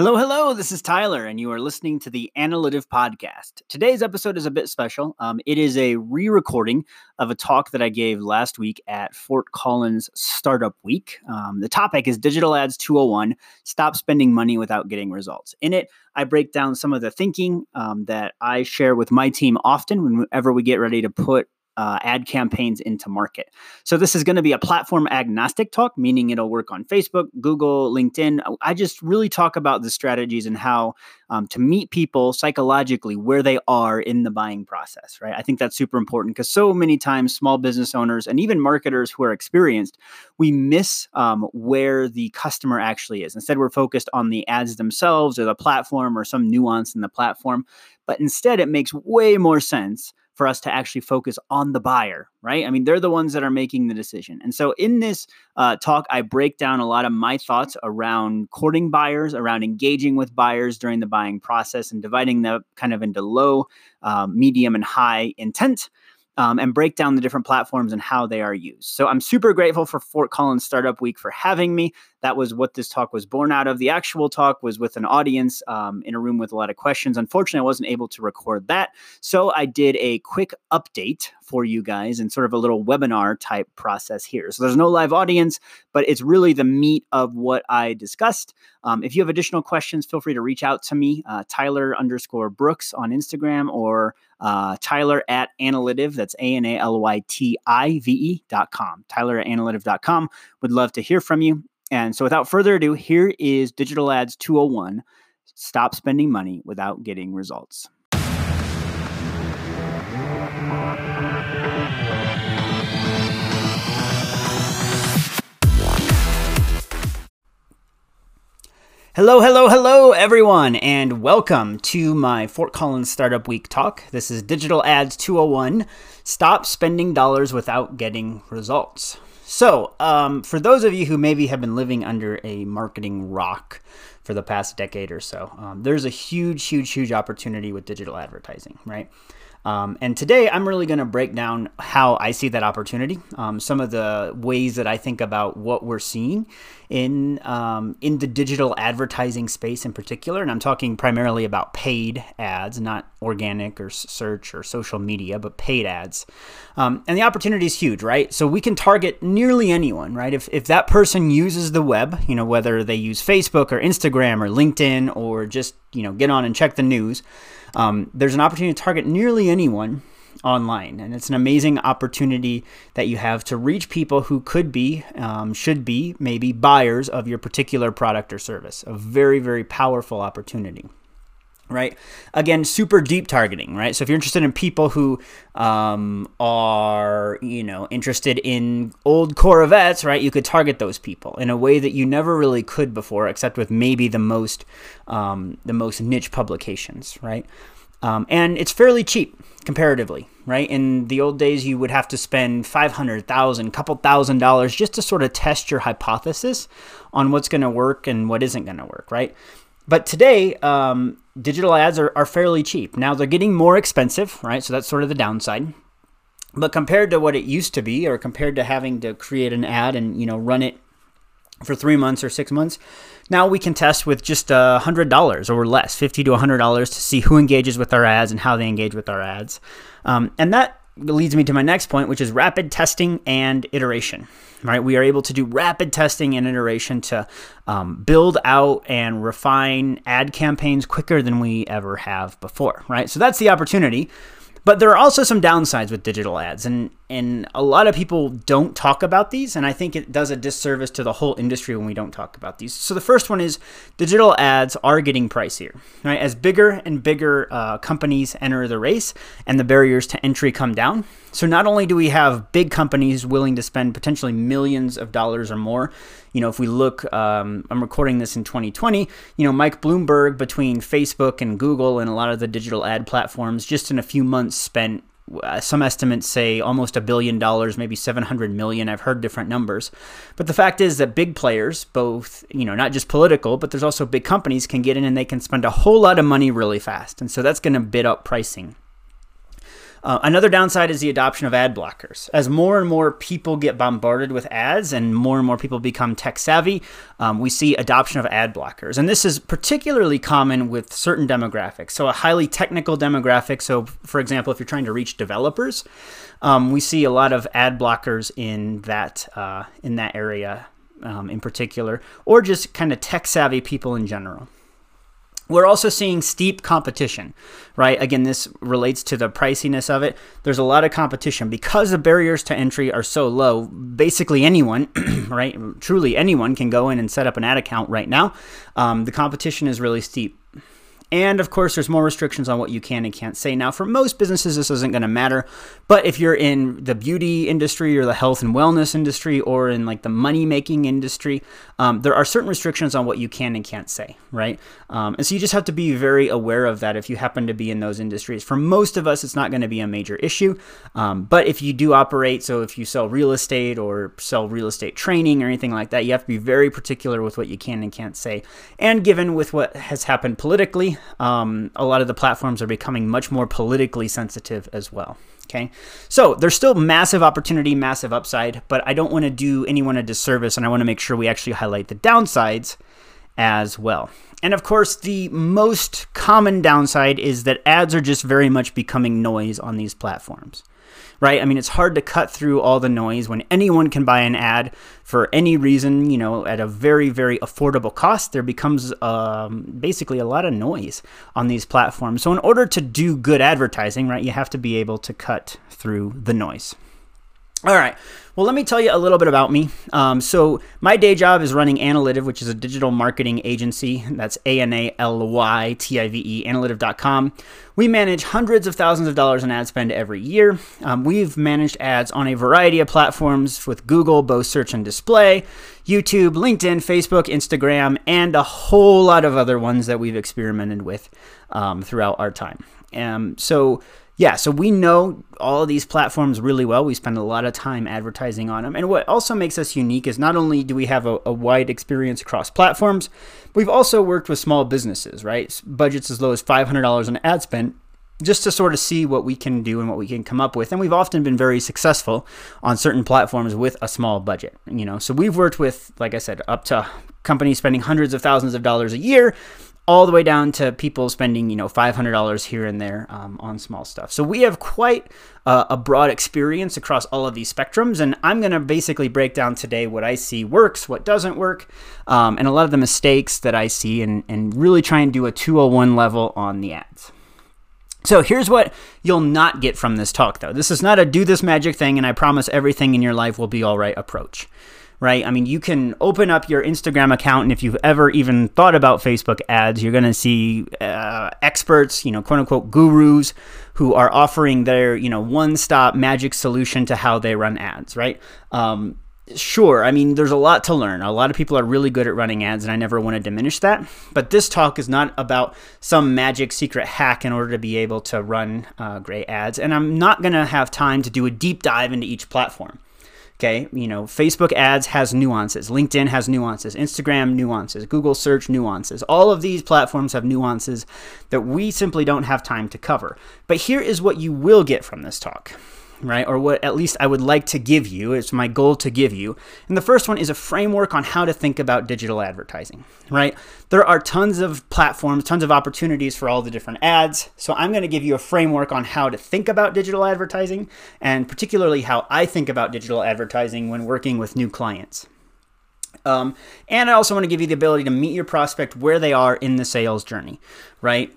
Hello, hello. This is Tyler, and you are listening to the Analytive Podcast. Today's episode is a bit special. Um, it is a re recording of a talk that I gave last week at Fort Collins Startup Week. Um, the topic is Digital Ads 201 Stop Spending Money Without Getting Results. In it, I break down some of the thinking um, that I share with my team often whenever we get ready to put uh, ad campaigns into market. So this is going to be a platform agnostic talk, meaning it'll work on Facebook, Google, LinkedIn. I just really talk about the strategies and how um, to meet people psychologically where they are in the buying process. Right? I think that's super important because so many times small business owners and even marketers who are experienced, we miss um, where the customer actually is. Instead, we're focused on the ads themselves or the platform or some nuance in the platform. But instead, it makes way more sense for us to actually focus on the buyer, right? I mean, they're the ones that are making the decision. And so in this uh, talk, I break down a lot of my thoughts around courting buyers, around engaging with buyers during the buying process, and dividing them kind of into low, um, medium, and high intent um, and break down the different platforms and how they are used. So I'm super grateful for Fort Collins Startup Week for having me. That was what this talk was born out of. The actual talk was with an audience um, in a room with a lot of questions. Unfortunately, I wasn't able to record that. So I did a quick update for you guys and sort of a little webinar type process here. So there's no live audience, but it's really the meat of what I discussed. Um, if you have additional questions, feel free to reach out to me, uh, Tyler underscore Brooks on Instagram or uh, Tyler at Analytive. That's A N A L Y T I V E dot com. Tyler at Analytive dot com. Would love to hear from you. And so without further ado, here is Digital Ads 201 Stop Spending Money Without Getting Results. Hello, hello, hello, everyone, and welcome to my Fort Collins Startup Week talk. This is Digital Ads 201 Stop Spending Dollars Without Getting Results. So, um, for those of you who maybe have been living under a marketing rock for the past decade or so, um, there's a huge, huge, huge opportunity with digital advertising, right? Um, and today I'm really going to break down how I see that opportunity, um, some of the ways that I think about what we're seeing in um, in the digital advertising space in particular. And I'm talking primarily about paid ads, not organic or search or social media, but paid ads. Um, and the opportunity is huge, right? So we can target nearly anyone, right? If, if that person uses the web, you know, whether they use Facebook or Instagram or LinkedIn or just, you know, get on and check the news um, there's an opportunity to target nearly anyone online. And it's an amazing opportunity that you have to reach people who could be, um, should be, maybe buyers of your particular product or service. A very, very powerful opportunity. Right. Again, super deep targeting. Right. So if you're interested in people who um, are, you know, interested in old Corvettes, right, you could target those people in a way that you never really could before, except with maybe the most, um, the most niche publications. Right. Um, and it's fairly cheap comparatively, right? In the old days, you would have to spend five hundred thousand, couple thousand dollars just to sort of test your hypothesis on what's going to work and what isn't going to work, right? But today, um, digital ads are, are fairly cheap. Now they're getting more expensive, right? So that's sort of the downside. But compared to what it used to be, or compared to having to create an ad and you know run it for three months or six months, now we can test with just a hundred dollars or less, fifty to hundred dollars, to see who engages with our ads and how they engage with our ads. Um, and that leads me to my next point, which is rapid testing and iteration. Right, we are able to do rapid testing and iteration to um, build out and refine ad campaigns quicker than we ever have before. Right, so that's the opportunity. But there are also some downsides with digital ads, and and a lot of people don't talk about these, and I think it does a disservice to the whole industry when we don't talk about these. So the first one is digital ads are getting pricier, right? As bigger and bigger uh, companies enter the race, and the barriers to entry come down. So not only do we have big companies willing to spend potentially millions of dollars or more, you know, if we look, um, I'm recording this in 2020. You know, Mike Bloomberg between Facebook and Google and a lot of the digital ad platforms, just in a few months, spent uh, some estimates say almost a billion dollars, maybe 700 million. I've heard different numbers. But the fact is that big players, both, you know, not just political, but there's also big companies can get in and they can spend a whole lot of money really fast. And so that's going to bid up pricing. Uh, another downside is the adoption of ad blockers. As more and more people get bombarded with ads and more and more people become tech savvy, um, we see adoption of ad blockers. And this is particularly common with certain demographics. So, a highly technical demographic. So, for example, if you're trying to reach developers, um, we see a lot of ad blockers in that uh, in that area um, in particular, or just kind of tech savvy people in general. We're also seeing steep competition, right? Again, this relates to the priciness of it. There's a lot of competition because the barriers to entry are so low. Basically, anyone, right? Truly, anyone can go in and set up an ad account right now. Um, the competition is really steep. And of course, there's more restrictions on what you can and can't say. Now, for most businesses, this isn't going to matter. But if you're in the beauty industry or the health and wellness industry or in like the money making industry, um, there are certain restrictions on what you can and can't say, right? Um, and so you just have to be very aware of that if you happen to be in those industries. For most of us, it's not going to be a major issue. Um, but if you do operate, so if you sell real estate or sell real estate training or anything like that, you have to be very particular with what you can and can't say. And given with what has happened politically, um, a lot of the platforms are becoming much more politically sensitive as well. Okay, so there's still massive opportunity, massive upside, but I don't want to do anyone a disservice, and I want to make sure we actually highlight the downsides as well. And of course, the most common downside is that ads are just very much becoming noise on these platforms right? I mean, it's hard to cut through all the noise when anyone can buy an ad for any reason, you know, at a very, very affordable cost. There becomes um, basically a lot of noise on these platforms. So, in order to do good advertising, right, you have to be able to cut through the noise. All right. Well, let me tell you a little bit about me. Um, so, my day job is running Analytive, which is a digital marketing agency. That's A N A L Y T I V E, analytive.com. We manage hundreds of thousands of dollars in ad spend every year. Um, we've managed ads on a variety of platforms with Google, both search and display, YouTube, LinkedIn, Facebook, Instagram, and a whole lot of other ones that we've experimented with um, throughout our time. Um, so, yeah, so we know all of these platforms really well. We spend a lot of time advertising on them. And what also makes us unique is not only do we have a, a wide experience across platforms, we've also worked with small businesses, right? Budgets as low as $500 in ad spend just to sort of see what we can do and what we can come up with. And we've often been very successful on certain platforms with a small budget, you know. So we've worked with, like I said, up to companies spending hundreds of thousands of dollars a year all the way down to people spending, you know, $500 here and there um, on small stuff. So we have quite uh, a broad experience across all of these spectrums. And I'm going to basically break down today what I see works, what doesn't work, um, and a lot of the mistakes that I see, and, and really try and do a 201 level on the ads. So here's what you'll not get from this talk, though. This is not a do this magic thing, and I promise everything in your life will be all right approach right? I mean, you can open up your Instagram account, and if you've ever even thought about Facebook ads, you're going to see uh, experts, you know, quote unquote gurus who are offering their, you know, one stop magic solution to how they run ads, right? Um, sure, I mean, there's a lot to learn. A lot of people are really good at running ads, and I never want to diminish that. But this talk is not about some magic secret hack in order to be able to run uh, great ads. And I'm not going to have time to do a deep dive into each platform. Okay, you know, Facebook ads has nuances, LinkedIn has nuances, Instagram nuances, Google search nuances. All of these platforms have nuances that we simply don't have time to cover. But here is what you will get from this talk right? Or what at least I would like to give you. It's my goal to give you. And the first one is a framework on how to think about digital advertising, right? There are tons of platforms, tons of opportunities for all the different ads. So I'm going to give you a framework on how to think about digital advertising and particularly how I think about digital advertising when working with new clients. Um, and I also want to give you the ability to meet your prospect where they are in the sales journey, right?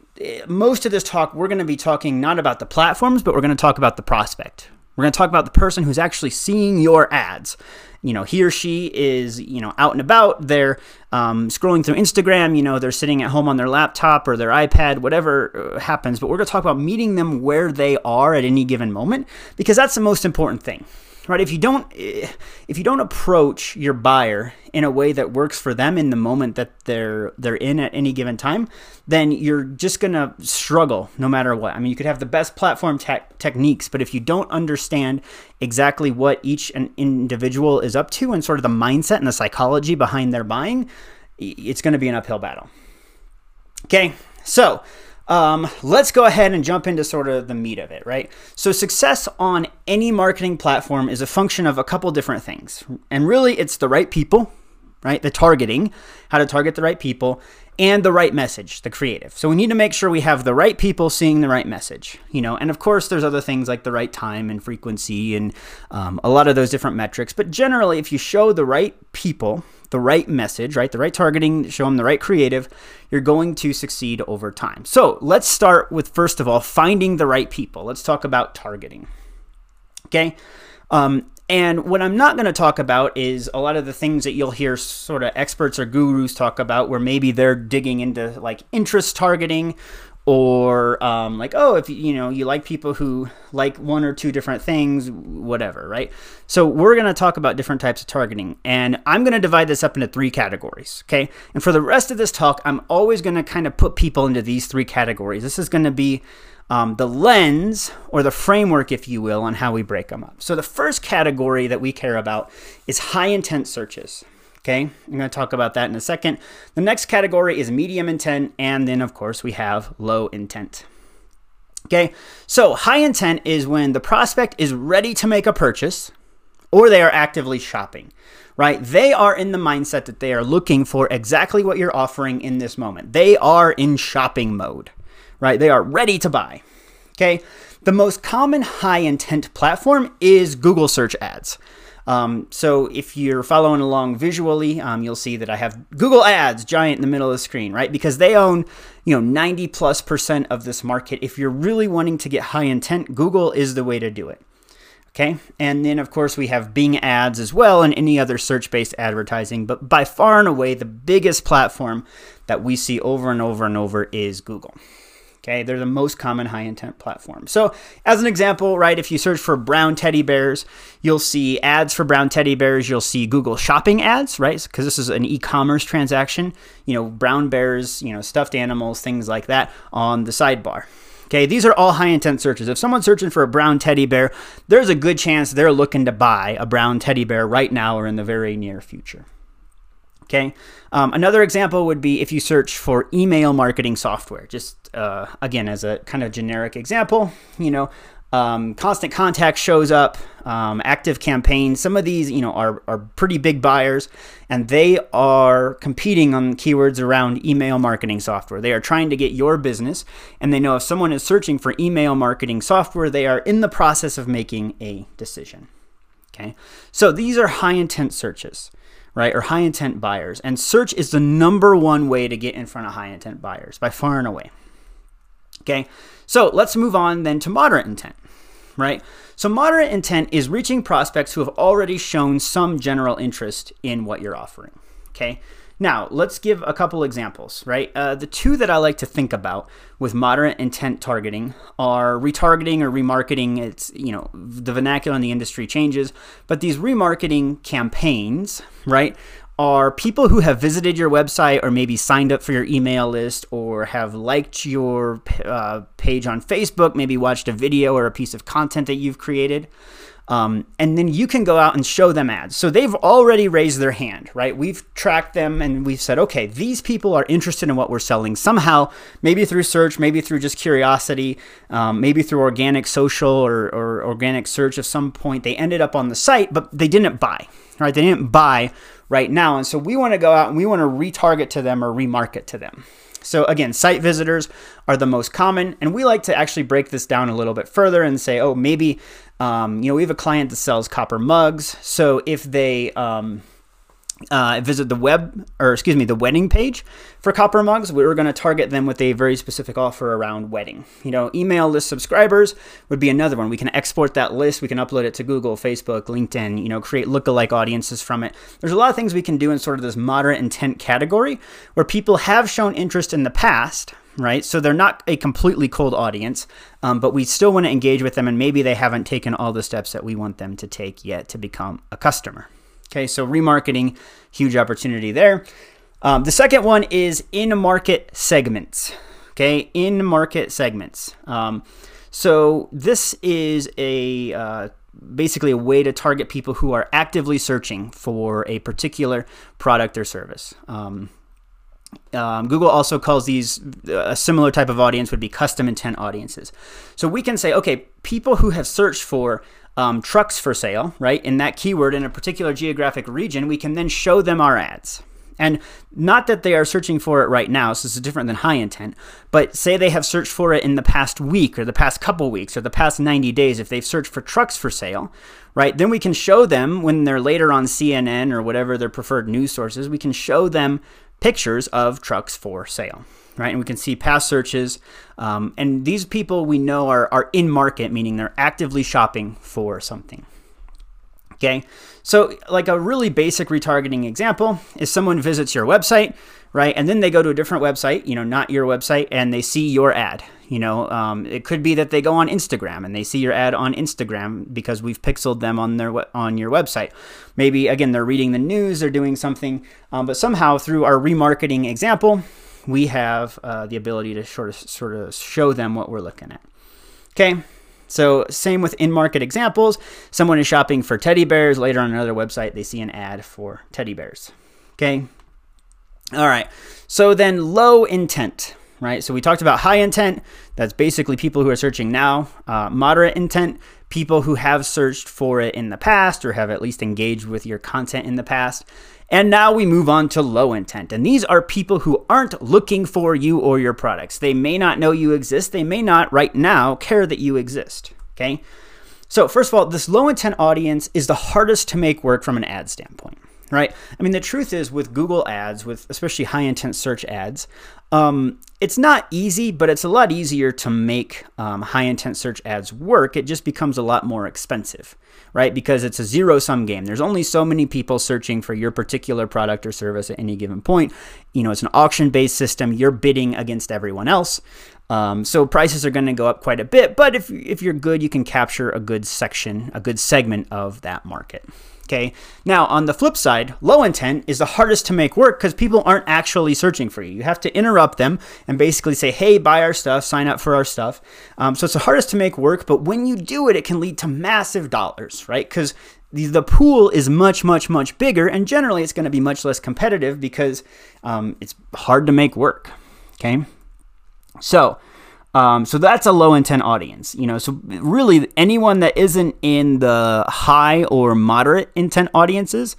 Most of this talk, we're going to be talking not about the platforms, but we're going to talk about the prospect, we're going to talk about the person who's actually seeing your ads. You know, he or she is, you know, out and about. They're um, scrolling through Instagram. You know, they're sitting at home on their laptop or their iPad, whatever uh, happens. But we're going to talk about meeting them where they are at any given moment because that's the most important thing right? If you don't if you don't approach your buyer in a way that works for them in the moment that they're they're in at any given time then you're just going to struggle no matter what. I mean you could have the best platform te- techniques but if you don't understand exactly what each an individual is up to and sort of the mindset and the psychology behind their buying it's going to be an uphill battle. Okay so um, let's go ahead and jump into sort of the meat of it, right? So, success on any marketing platform is a function of a couple different things. And really, it's the right people, right? The targeting, how to target the right people, and the right message, the creative. So we need to make sure we have the right people seeing the right message, you know. And of course, there's other things like the right time and frequency and um, a lot of those different metrics. But generally, if you show the right people the right message, right, the right targeting, show them the right creative, you're going to succeed over time. So let's start with first of all finding the right people. Let's talk about targeting. Okay. Um, and what I'm not going to talk about is a lot of the things that you'll hear sort of experts or gurus talk about, where maybe they're digging into like interest targeting or um, like oh if you know you like people who like one or two different things whatever right? So we're going to talk about different types of targeting and i'm going to divide this up into three categories okay? And for the rest of this talk i'm always going to kind of put people into these three categories. This is going to be um, the lens or the framework, if you will, on how we break them up. So the first category that we care about is high intent searches. Okay, I'm going to talk about that in a second. The next category is medium intent, and then of course we have low intent. Okay, so high intent is when the prospect is ready to make a purchase or they are actively shopping, right? They are in the mindset that they are looking for exactly what you're offering in this moment. They are in shopping mode right? They are ready to buy. Okay. The most common high intent platform is Google search ads. Um, so if you're following along visually, um, you'll see that I have Google Ads giant in the middle of the screen, right? Because they own, you know, 90 plus percent of this market. If you're really wanting to get high intent, Google is the way to do it. Okay, and then of course we have Bing ads as well and any other search based advertising, but by far and away the biggest platform that we see over and over and over is Google. Okay, they're the most common high intent platform. So, as an example, right, if you search for brown teddy bears, you'll see ads for brown teddy bears. You'll see Google shopping ads, right? Because this is an e commerce transaction. You know, brown bears, you know, stuffed animals, things like that on the sidebar. Okay, these are all high intent searches. If someone's searching for a brown teddy bear, there's a good chance they're looking to buy a brown teddy bear right now or in the very near future. Okay. Um, another example would be if you search for email marketing software. Just uh, again, as a kind of generic example, you know, um, constant contact shows up, um, active campaign. Some of these, you know, are, are pretty big buyers, and they are competing on keywords around email marketing software. They are trying to get your business, and they know if someone is searching for email marketing software, they are in the process of making a decision. Okay, so these are high intent searches right? Or high intent buyers. And search is the number one way to get in front of high intent buyers by far and away. Okay, so let's move on then to moderate intent, right? So, moderate intent is reaching prospects who have already shown some general interest in what you're offering. Okay, now, let's give a couple examples, right? Uh, the two that I like to think about with moderate intent targeting are retargeting or remarketing. It's, you know, the vernacular in the industry changes, but these remarketing campaigns, right, are people who have visited your website or maybe signed up for your email list or have liked your uh, page on Facebook, maybe watched a video or a piece of content that you've created. Um, and then you can go out and show them ads. So they've already raised their hand, right? We've tracked them and we've said, okay, these people are interested in what we're selling somehow, maybe through search, maybe through just curiosity, um, maybe through organic social or, or organic search of some point. They ended up on the site, but they didn't buy, right? They didn't buy right now. And so we want to go out and we want to retarget to them or remarket to them. So again, site visitors are the most common, and we like to actually break this down a little bit further and say, oh, maybe um, you know we have a client that sells copper mugs, so if they um, uh, visit the web or excuse me the wedding page for copper mugs. We are going to target them with a very specific offer around wedding. You know email list subscribers would be another one. We can export that list. We can upload it to google facebook linkedin you know create lookalike audiences from it. There's a lot of things we can do in sort of this moderate intent category where people have shown interest in the past right? So they're not a completely cold audience, um, but we still want to engage with them, and maybe they haven't taken all the steps that we want them to take yet to become a customer. Okay, so remarketing, huge opportunity there. Um, the second one is in market segments. Okay, in market segments. Um, so this is a uh, basically a way to target people who are actively searching for a particular product or service. Um, Um, Google also calls these a similar type of audience would be custom intent audiences. So we can say, okay, people who have searched for um, trucks for sale, right, in that keyword in a particular geographic region, we can then show them our ads. And not that they are searching for it right now, so this is different than high intent, but say they have searched for it in the past week or the past couple weeks or the past 90 days, if they've searched for trucks for sale, right, then we can show them when they're later on CNN or whatever their preferred news sources, we can show them pictures of trucks for sale right? And we can see past searches. Um, and these people we know are, are in market, meaning they're actively shopping for something. Okay, so like a really basic retargeting example is someone visits your website, right? And then they go to a different website, you know, not your website, and they see your ad. You know, um, it could be that they go on Instagram and they see your ad on Instagram because we've pixeled them on their on your website. Maybe again they're reading the news, they're doing something, um, but somehow through our remarketing example, we have uh, the ability to sort of sort of show them what we're looking at. Okay. So same with in-market examples. Someone is shopping for teddy bears. Later on another website, they see an ad for teddy bears. Okay. All right. So then low intent, right? So we talked about high intent. That's basically people who are searching now. Uh, moderate intent, people who have searched for it in the past or have at least engaged with your content in the past. And now we move on to low intent. And these are people who aren't looking for you or your products. They may not know you exist. They may not right now care that you exist. Okay. So, first of all, this low intent audience is the hardest to make work from an ad standpoint, right? I mean, the truth is with Google ads, with especially high intent search ads, um, it's not easy, but it's a lot easier to make um, high intent search ads work. It just becomes a lot more expensive right? Because it's a zero sum game. There's only so many people searching for your particular product or service at any given point. You know, it's an auction based system. You're bidding against everyone else. Um, so prices are going to go up quite a bit, but if, if you're good, you can capture a good section, a good segment of that market. Okay. Now, on the flip side, low intent is the hardest to make work because people aren't actually searching for you. You have to interrupt them and basically say, hey, buy our stuff, sign up for our stuff. Um, so it's the hardest to make work, but when you do it, it can lead to massive dollars, right? Because the, the pool is much, much, much bigger, and generally it's going to be much less competitive because um, it's hard to make work. Okay. So, um, so that's a low intent audience, you know. So really, anyone that isn't in the high or moderate intent audiences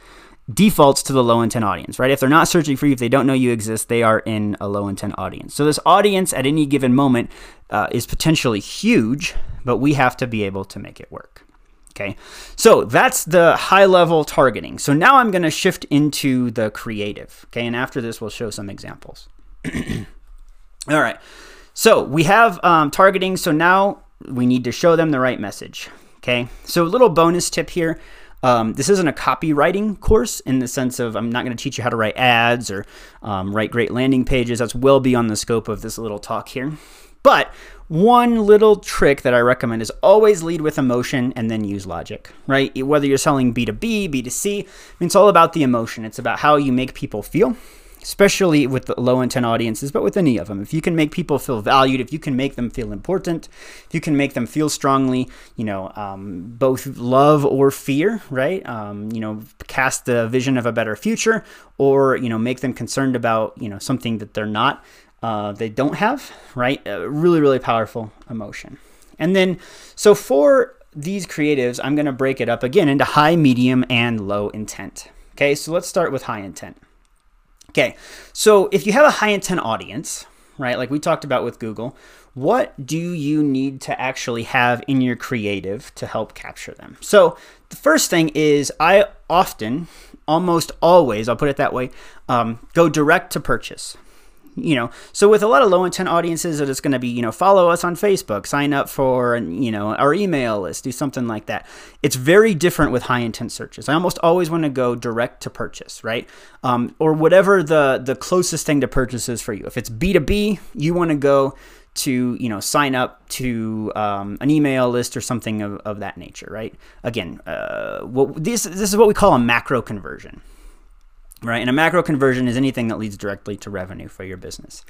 defaults to the low intent audience, right? If they're not searching for you, if they don't know you exist, they are in a low intent audience. So this audience at any given moment uh, is potentially huge, but we have to be able to make it work. Okay, so that's the high level targeting. So now I'm going to shift into the creative. Okay, and after this, we'll show some examples. All right. So we have um, targeting. So now we need to show them the right message. Okay. So a little bonus tip here. Um, this isn't a copywriting course in the sense of I'm not going to teach you how to write ads or um, write great landing pages. That's well beyond the scope of this little talk here. But one little trick that I recommend is always lead with emotion and then use logic, right? Whether you're selling B2B, B2C, I mean, it's all about the emotion. It's about how you make people feel especially with the low intent audiences, but with any of them. If you can make people feel valued, if you can make them feel important, if you can make them feel strongly, you know, um, both love or fear, right? Um, you know, cast the vision of a better future, or you know, make them concerned about you know something that they're not, uh, they don't have, right? A really, really powerful emotion. And then, so for these creatives, I'm going to break it up again into high, medium, and low intent. Okay, so let's start with high intent. Okay, so if you have a high intent audience, right, like we talked about with Google, what do you need to actually have in your creative to help capture them? So the first thing is I often, almost always, I'll put it that way, um, go direct to purchase you know. So with a lot of low intent audiences it's going to be you know follow us on facebook sign up for you know our email list do something like that. It's very different with high intent searches. I almost always want to go direct to purchase right? Um, or whatever the the closest thing to purchase is for you. If it's b2b you want to go to you know sign up to um, an email list or something of, of that nature right? Again uh, what this this is what we call a macro conversion right? And a macro conversion is anything that leads directly to revenue for your business.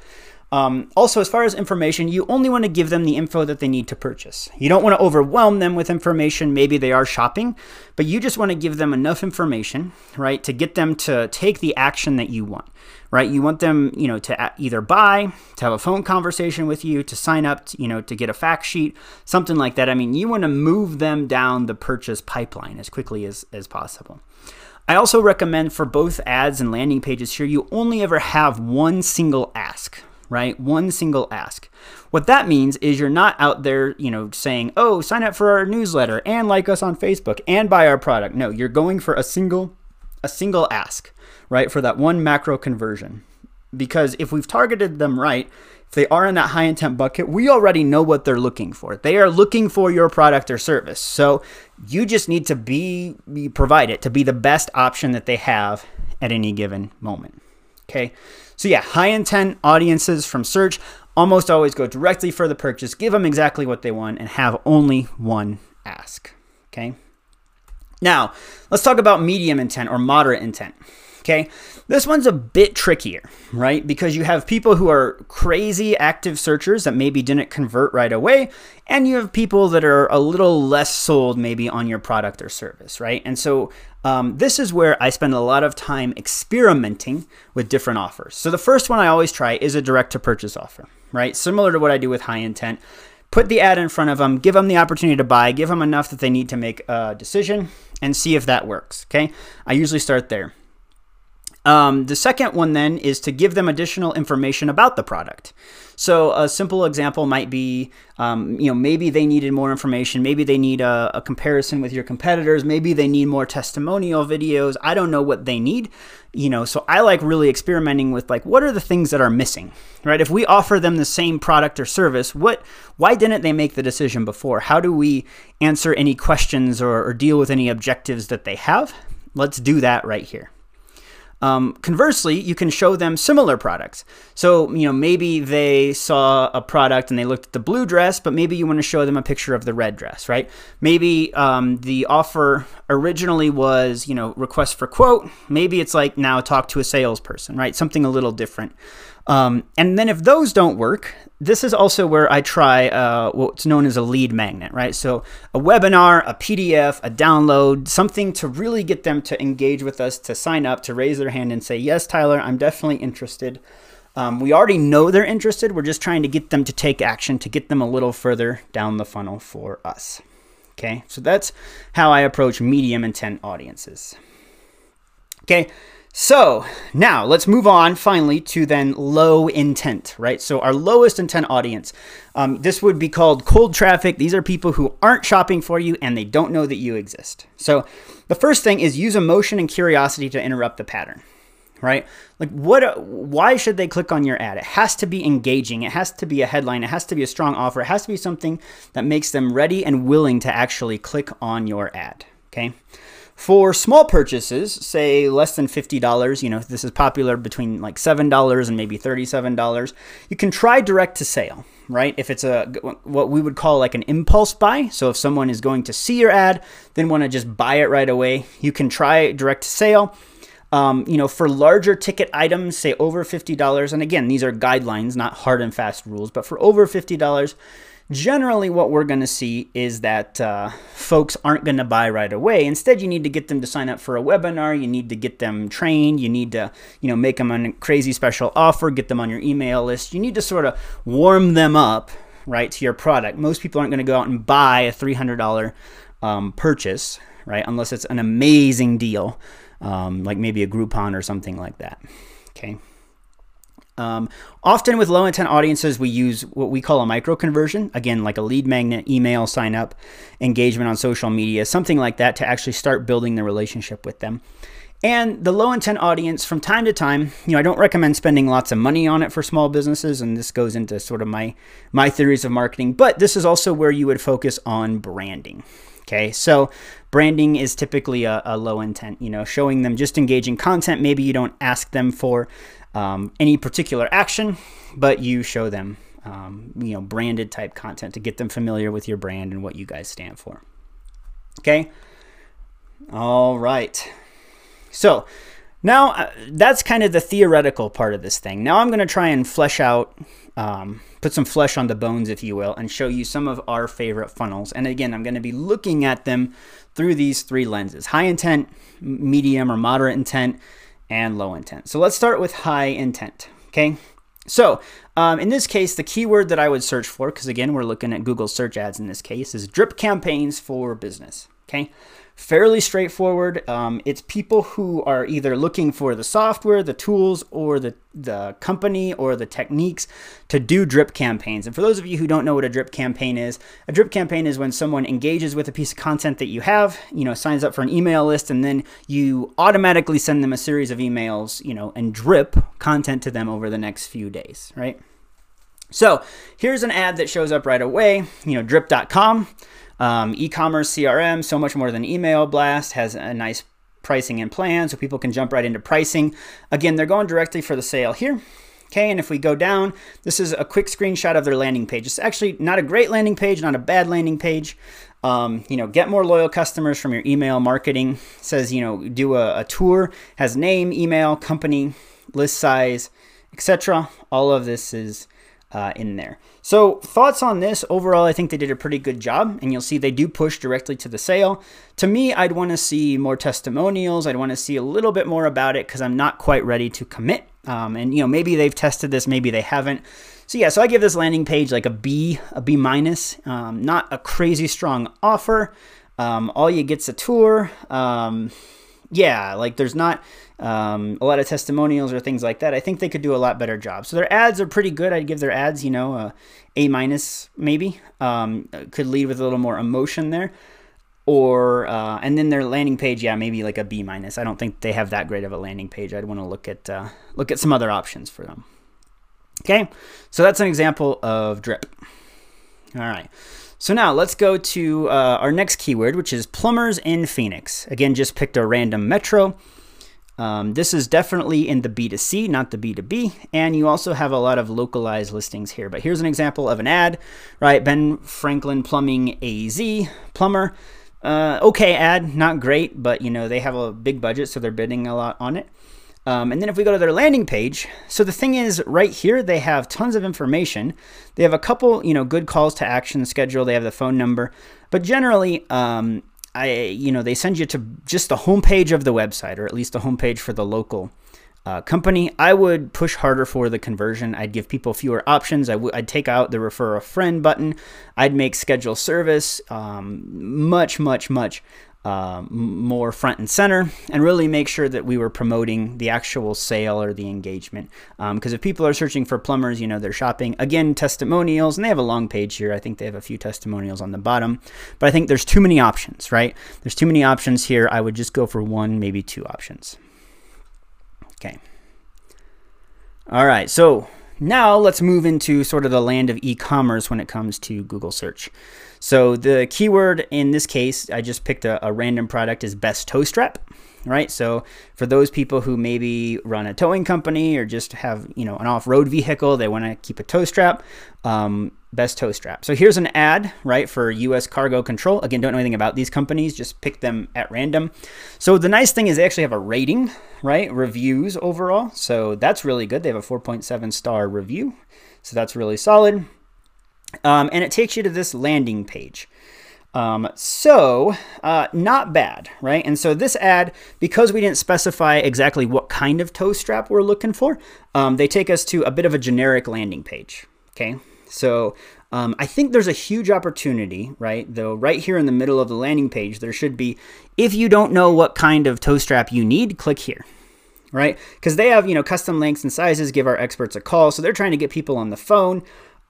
Um, also, as far as information, you only want to give them the info that they need to purchase. You don't want to overwhelm them with information. Maybe they are shopping, but you just want to give them enough information, right, to get them to take the action that you want, right? You want them, you know, to either buy, to have a phone conversation with you, to sign up, to, you know, to get a fact sheet, something like that. I mean, you want to move them down the purchase pipeline as quickly as, as possible. I also recommend for both ads and landing pages here, you only ever have one single ask, right? One single ask. What that means is you're not out there, you know, saying, "Oh, sign up for our newsletter and like us on Facebook and buy our product." No, you're going for a single a single ask, right? For that one macro conversion. Because if we've targeted them right, they are in that high intent bucket, we already know what they're looking for. They are looking for your product or service. So you just need to be, be provide it to be the best option that they have at any given moment. Okay. So yeah, high intent audiences from search almost always go directly for the purchase, give them exactly what they want, and have only one ask. Okay. Now, let's talk about medium intent or moderate intent. Okay. This one's a bit trickier, right? Because you have people who are crazy active searchers that maybe didn't convert right away, and you have people that are a little less sold maybe on your product or service, right? And so um, this is where I spend a lot of time experimenting with different offers. So the first one I always try is a direct to purchase offer, right? Similar to what I do with high intent. Put the ad in front of them, give them the opportunity to buy, give them enough that they need to make a decision, and see if that works. Okay. I usually start there. Um, the second one then is to give them additional information about the product. So a simple example might be, um, you know, maybe they needed more information. Maybe they need a, a, comparison with your competitors. Maybe they need more testimonial videos. I don't know what they need, you know. So I like really experimenting with like, what are the things that are missing, right? If we offer them the same product or service, what, why didn't they make the decision before? How do we answer any questions or, or deal with any objectives that they have? Let's do that right here. Um, conversely, you can show them similar products. So, you know, maybe they saw a product and they looked at the blue dress, but maybe you want to show them a picture of the red dress, right? Maybe um, the offer originally was, you know, request for quote. Maybe it's like now talk to a salesperson, right? Something a little different. Um, and then if those don't work, this is also where I try uh, what's known as a lead magnet, right? So a webinar, a PDF, a download, something to really get them to engage with us, to sign up, to raise their hand and say, yes, Tyler, I'm definitely interested. Um, we already know they're interested. We're just trying to get them to take action, to get them a little further down the funnel for us. Okay, so that's how I approach medium intent audiences. Okay, so now let's move on finally to then low intent, right? So our lowest intent audience. Um, this would be called cold traffic. These are people who aren't shopping for you and they don't know that you exist. So the first thing is use emotion and curiosity to interrupt the pattern, right? Like what? Why should they click on your ad? It has to be engaging. It has to be a headline. It has to be a strong offer. It has to be something that makes them ready and willing to actually click on your ad. Okay. For small purchases, say less than $50, you know, this is popular between like $7 and maybe $37, you can try direct to sale, right? If it's a what we would call like an impulse buy, so if someone is going to see your ad, then want to just buy it right away, you can try direct to sale. Um, you know, for larger ticket items, say over $50, and again, these are guidelines, not hard and fast rules, but for over $50, generally what we're going to see is that uh, folks aren't going to buy right away. Instead you need to get them to sign up for a webinar. You need to get them trained. You need to you know make them a crazy special offer get them on your email list. You need to sort of warm them up right to your product. Most people aren't going to go out and buy a $300 um, purchase right unless it's an amazing deal um, like maybe a groupon or something like that okay um, often with low intent audiences, we use what we call a micro conversion. Again, like a lead magnet, email sign up, engagement on social media, something like that to actually start building the relationship with them. And the low intent audience, from time to time, you know, I don't recommend spending lots of money on it for small businesses, and this goes into sort of my my theories of marketing. But this is also where you would focus on branding. Okay, so branding is typically a, a low intent. You know, showing them just engaging content. Maybe you don't ask them for um, any particular action, but you show them, um, you know, branded type content to get them familiar with your brand and what you guys stand for. Okay. All right. So Now, uh, that's kind of the theoretical part of this thing. Now, I'm going to try and flesh out, um, put some flesh on the bones, if you will, and show you some of our favorite funnels. And again, I'm going to be looking at them through these three lenses high intent, medium or moderate intent, and low intent. So, let's start with high intent. Okay. So, um, in this case, the keyword that I would search for, because again, we're looking at Google search ads in this case, is drip campaigns for business. Okay fairly straightforward. Um, it's people who are either looking for the software, the tools, or the, the company or the techniques to do drip campaigns. And for those of you who don't know what a drip campaign is, a drip campaign is when someone engages with a piece of content that you have, you know, signs up for an email list, and then you automatically send them a series of emails, you know, and drip content to them over the next few days, right? So here's an ad that shows up right away, you know, drip.com. Um, e-commerce CRM, so much more than email blast, has a nice pricing and plan so people can jump right into pricing. Again, they're going directly for the sale here. Okay, and if we go down, this is a quick screenshot of their landing page. It's actually not a great landing page, not a bad landing page. Um, you know, get more loyal customers from your email marketing. It says, you know, do a, a tour, has name, email, company, list size, etc. All of this is uh, in there. So thoughts on this? Overall, I think they did a pretty good job, and you'll see they do push directly to the sale. To me, I'd want to see more testimonials. I'd want to see a little bit more about it because I'm not quite ready to commit. Um, and you know, maybe they've tested this, maybe they haven't. So yeah, so I give this landing page like a B, a B minus. Um, not a crazy strong offer. Um, all you get's a tour. Um, yeah, like there's not um, a lot of testimonials or things like that. I think they could do a lot better job. So their ads are pretty good. I'd give their ads, you know, a A minus maybe. Um, could lead with a little more emotion there. Or uh, and then their landing page, yeah, maybe like a B minus. I don't think they have that great of a landing page. I'd want to look at uh, look at some other options for them. Okay, so that's an example of drip. All right. So now let's go to uh, our next keyword, which is plumbers in Phoenix. Again, just picked a random metro. Um, this is definitely in the B2C, not the B2B. And you also have a lot of localized listings here. But here's an example of an ad, right? Ben Franklin Plumbing AZ, plumber. Uh, okay ad, not great, but you know, they have a big budget, so they're bidding a lot on it. Um, and then if we go to their landing page, so the thing is right here, they have tons of information. They have a couple, you know, good calls to action schedule. They have the phone number, but generally, um, I, you know, they send you to just the homepage of the website, or at least the homepage for the local uh, company. I would push harder for the conversion. I'd give people fewer options. I'd take out the refer a friend button. I'd make schedule service um, much, much, much um, more front and center and really make sure that we were promoting the actual sale or the engagement. Because um, if people are searching for plumbers, you know, they're shopping. Again, testimonials, and they have a long page here. I think they have a few testimonials on the bottom. But I think there's too many options, right? There's too many options here. I would just go for one, maybe two options. Okay. All right. So now let's move into sort of the land of e commerce when it comes to Google search. So the keyword in this case, I just picked a, a random product is best tow strap right? So for those people who maybe run a towing company or just have you know an off-road vehicle, they want to keep a tow strap. Um, best tow strap. So here's an ad, right, for U.S. Cargo Control. Again, don't know anything about these companies, just pick them at random. So the nice thing is they actually have a rating, right? Reviews overall. So that's really good. They have a 4.7 star review. So that's really solid. Um, and it takes you to this landing page. Um, so, uh, not bad, right? And so this ad, because we didn't specify exactly what kind of tow strap we're looking for, um, they take us to a bit of a generic landing page, okay? So um, I think there's a huge opportunity, right? Though right here in the middle of the landing page, there should be, if you don't know what kind of tow strap you need, click here, right? Because they have, you know, custom lengths and sizes, give our experts a call. So they're trying to get people on the phone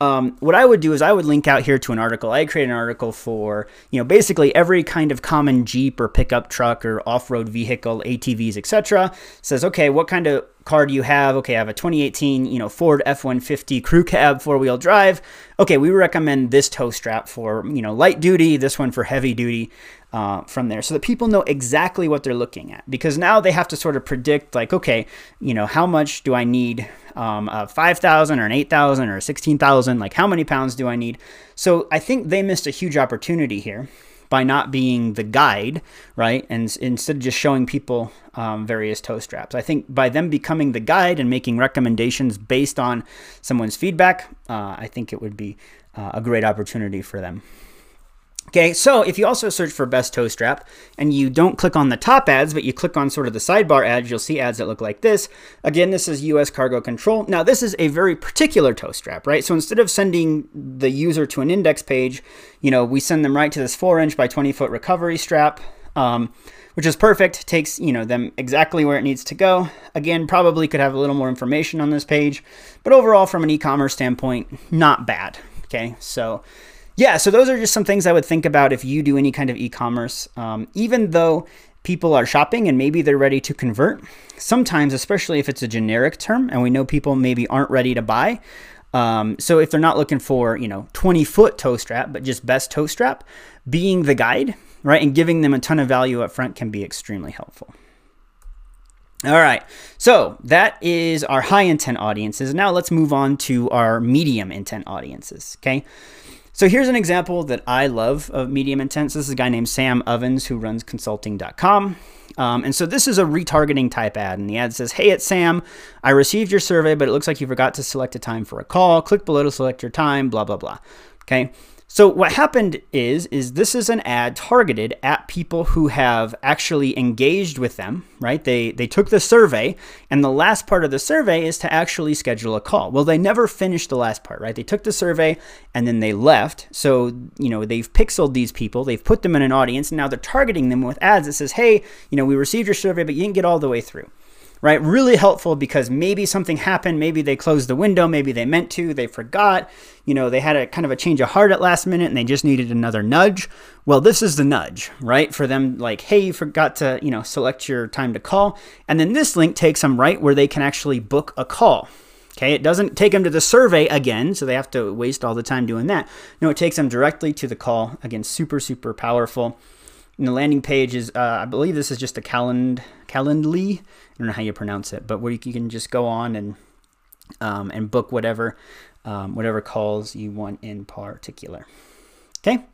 um, what I would do is I would link out here to an article. I create an article for you know basically every kind of common Jeep or pickup truck or off-road vehicle, ATVs, etc. Says okay, what kind of car do you have? Okay, I have a 2018 you know Ford F-150 crew cab four-wheel drive. Okay, we recommend this tow strap for you know light duty, this one for heavy duty uh, from there so that people know exactly what they're looking at because now they have to sort of predict like okay you know how much do i need um, a 5000 or an 8000 or 16000 like how many pounds do i need so i think they missed a huge opportunity here by not being the guide, right? And instead of just showing people um, various tow straps. I think by them becoming the guide and making recommendations based on someone's feedback, uh, I think it would be uh, a great opportunity for them. Okay, so if you also search for best tow strap and you don't click on the top ads, but you click on sort of the sidebar ads, you'll see ads that look like this. Again, this is US Cargo Control. Now, this is a very particular tow strap, right? So instead of sending the user to an index page, you know, we send them right to this 4 inch by 20 foot recovery strap. Um, which is perfect. Takes you know them exactly where it needs to go. Again, probably could have a little more information on this page, but overall, from an e-commerce standpoint, not bad. Okay, so yeah, so those are just some things I would think about if you do any kind of e commerce. Um, even though people are shopping and maybe they're ready to convert, sometimes, especially if it's a generic term and we know people maybe aren't ready to buy. Um, so if they're not looking for, you know, 20 foot tow strap, but just best tow strap, being the guide, right, and giving them a ton of value up front can be extremely helpful. All right, so that is our high intent audiences. Now let's move on to our medium intent audiences. Okay, so here's an example that I love of medium intense. This is a guy named Sam Ovens who runs consulting.com. Um, and so this is a retargeting type ad. And the ad says, Hey, it's Sam. I received your survey, but it looks like you forgot to select a time for a call. Click below to select your time, blah, blah, blah. Okay. So what happened is is this is an ad targeted at people who have actually engaged with them, right? They they took the survey and the last part of the survey is to actually schedule a call. Well, they never finished the last part, right? They took the survey and then they left. So, you know, they've pixeled these people, they've put them in an audience, and now they're targeting them with ads that says, "Hey, you know, we received your survey, but you didn't get all the way through." Right? Really helpful because maybe something happened, maybe they closed the window, maybe they meant to, they forgot, you know, they had a kind of a change of heart at last minute and they just needed another nudge. Well, this is the nudge, right? For them, like, hey, you forgot to, you know, select your time to call. And then this link takes them right where they can actually book a call. Okay, it doesn't take them to the survey again, so they have to waste all the time doing that. No, it takes them directly to the call. Again, super, super powerful. And the landing page is, uh, I believe this is just a calend Calendly. I don't know how you pronounce it, but where you can just go on and um, and book whatever um, whatever calls you want in particular. Okay.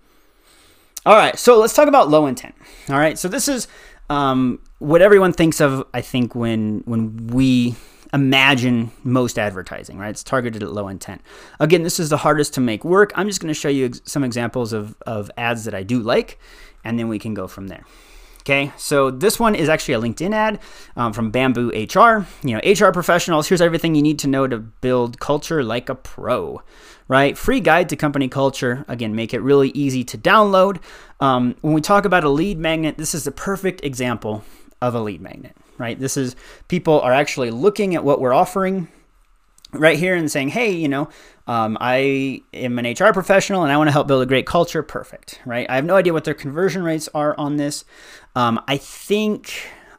All right. So let's talk about low intent. All right. So this is um, what everyone thinks of. I think when when we imagine most advertising, right? It's targeted at low intent. Again, this is the hardest to make work. I'm just going to show you some examples of, of ads that I do like, and then we can go from there. Okay, so this one is actually a LinkedIn ad um, from Bamboo HR. You know, HR professionals, here's everything you need to know to build culture like a pro, right? Free guide to company culture. Again, make it really easy to download. Um, when we talk about a lead magnet, this is the perfect example of a lead magnet, right? This is people are actually looking at what we're offering right here and saying, hey, you know, um, I am an HR professional and I want to help build a great culture. Perfect, right? I have no idea what their conversion rates are on this. Um, I think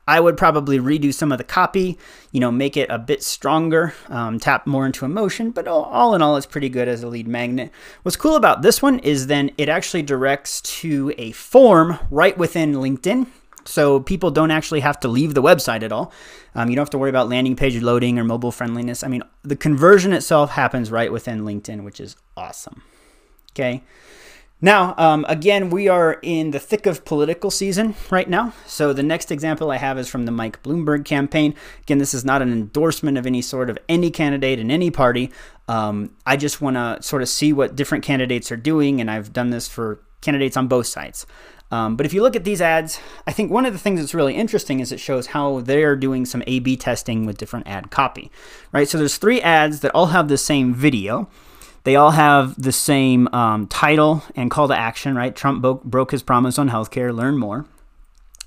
I would probably redo some of the copy, you know, make it a bit stronger, um, tap more into emotion, but all, all, in all, it's pretty good as a lead magnet. What's cool about this one is then it actually directs to a form right within LinkedIn. So people don't actually have to leave the website at all. Um, you don't have to worry about landing page loading or mobile friendliness. I mean, the conversion itself happens right within LinkedIn, which is awesome. Okay. Now, um, again, we are in the thick of political season right now. So the next example I have is from the Mike Bloomberg campaign. Again, this is not an endorsement of any sort of any candidate in any party. Um, I just want to sort of see what different candidates are doing, and I've done this for candidates on both sides. Um, but if you look at these ads, I think one of the things that's really interesting is it shows how they're doing some A/B testing with different ad copy, right? So there's three ads that all have the same video. They all have the same um, title and call to action, right? Trump broke his promise on healthcare. Learn more.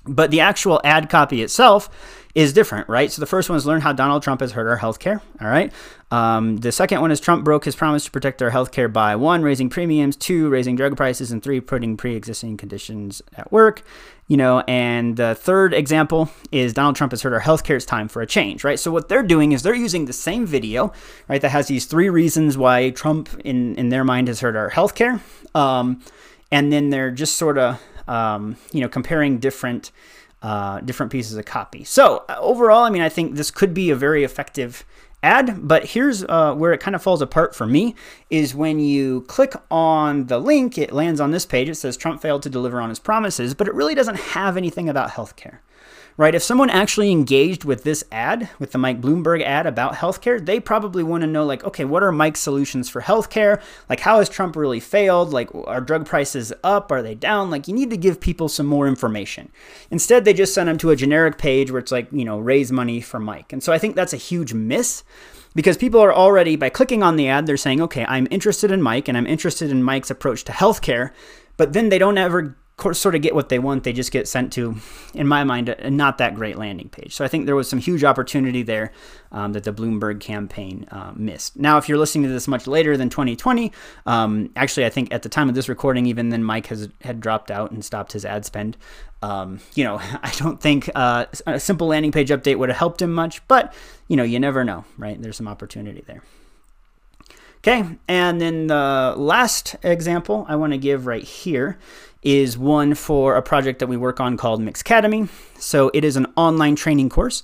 But the actual ad copy itself is different, right? So the first one is learn how Donald Trump has hurt our healthcare. All right. Um, the second one is Trump broke his promise to protect our healthcare by one, raising premiums, two, raising drug prices, and three, putting pre-existing conditions at work. You know, and the third example is Donald Trump has hurt our healthcare. It's time for a change, right? So what they're doing is they're using the same video, right, that has these three reasons why Trump, in in their mind, has hurt our healthcare, um, and then they're just sort of, um, you know, comparing different. Uh, different pieces of copy. So uh, overall, I mean, I think this could be a very effective ad. But here's uh, where it kind of falls apart for me is when you click on the link, it lands on this page. It says Trump failed to deliver on his promises, but it really doesn't have anything about healthcare right? If someone actually engaged with this ad, with the Mike Bloomberg ad about healthcare, they probably want to know, like, okay, what are Mike's solutions for healthcare? Like, how has Trump really failed? Like, are drug prices up? Are they down? Like, you need to give people some more information. Instead, they just send them to a generic page where it's like, you know, raise money for Mike. And so I think that's a huge miss because people are already, by clicking on the ad, they're saying, okay, I'm interested in Mike and I'm interested in Mike's approach to healthcare. But then they don't ever sort of get what they want, they just get sent to, in my mind, a not that great landing page. So I think there was some huge opportunity there um, that the Bloomberg campaign uh, missed. Now, if you're listening to this much later than 2020, um, actually, I think at the time of this recording, even then, Mike has had dropped out and stopped his ad spend. Um, you know, I don't think uh, a simple landing page update would have helped him much, but you know, you never know, right? There's some opportunity there. Okay, and then the last example I want to give right here is one for a project that we work on called Mixcademy. So it is an online training course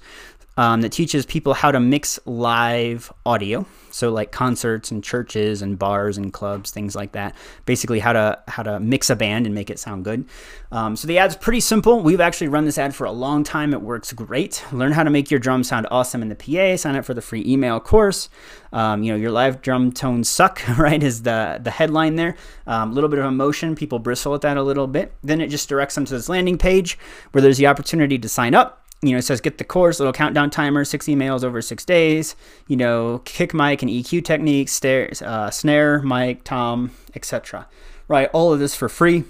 um, that teaches people how to mix live audio. So like concerts and churches and bars and clubs, things like that. Basically, how to how to mix a band and make it sound good. Um, so the ad's pretty simple. We've actually run this ad for a long time. It works great. Learn how to make your drum sound awesome in the PA. Sign up for the free email course. Um, you know your live drum tones suck, right? Is the the headline there. A um, little bit of emotion. People bristle at that a little bit. Then it just directs them to this landing page where there's the opportunity to sign up you know, it says get the course, little countdown timer, six emails over six days, you know, kick mic and EQ techniques, stare, uh, snare, mic, tom, etc. Right, all of this for free.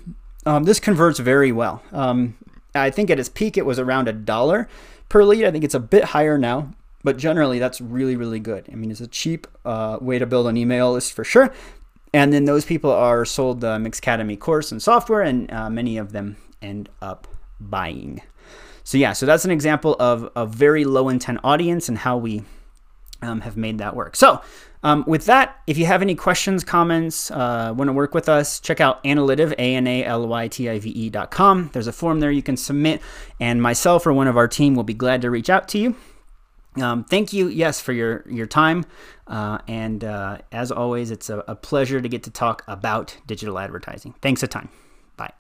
Um, this converts very well. Um, I think at its peak it was around a dollar per lead. I think it's a bit higher now, but generally that's really, really good. I mean, it's a cheap uh, way to build an email list for sure. And then those people are sold the Mixcademy course and software, and uh, many of them end up buying. So yeah, so that's an example of a very low intent audience and how we um, have made that work. So um, with that, if you have any questions, comments, uh, want to work with us, check out Analytive, A-N-A-L-Y-T-I-V-E dot com. There's a form there you can submit, and myself or one of our team will be glad to reach out to you. Um, thank you, yes, for your, your time. Uh, and uh, as always, it's a, a pleasure to get to talk about digital advertising. Thanks a ton. Bye.